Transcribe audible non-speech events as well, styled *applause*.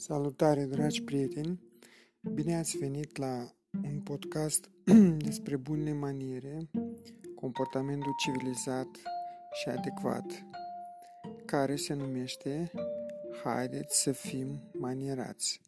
Salutare, dragi prieteni! Bine ați venit la un podcast *clears throat* despre bune maniere, comportamentul civilizat și adecvat, care se numește Haideți să fim manierați!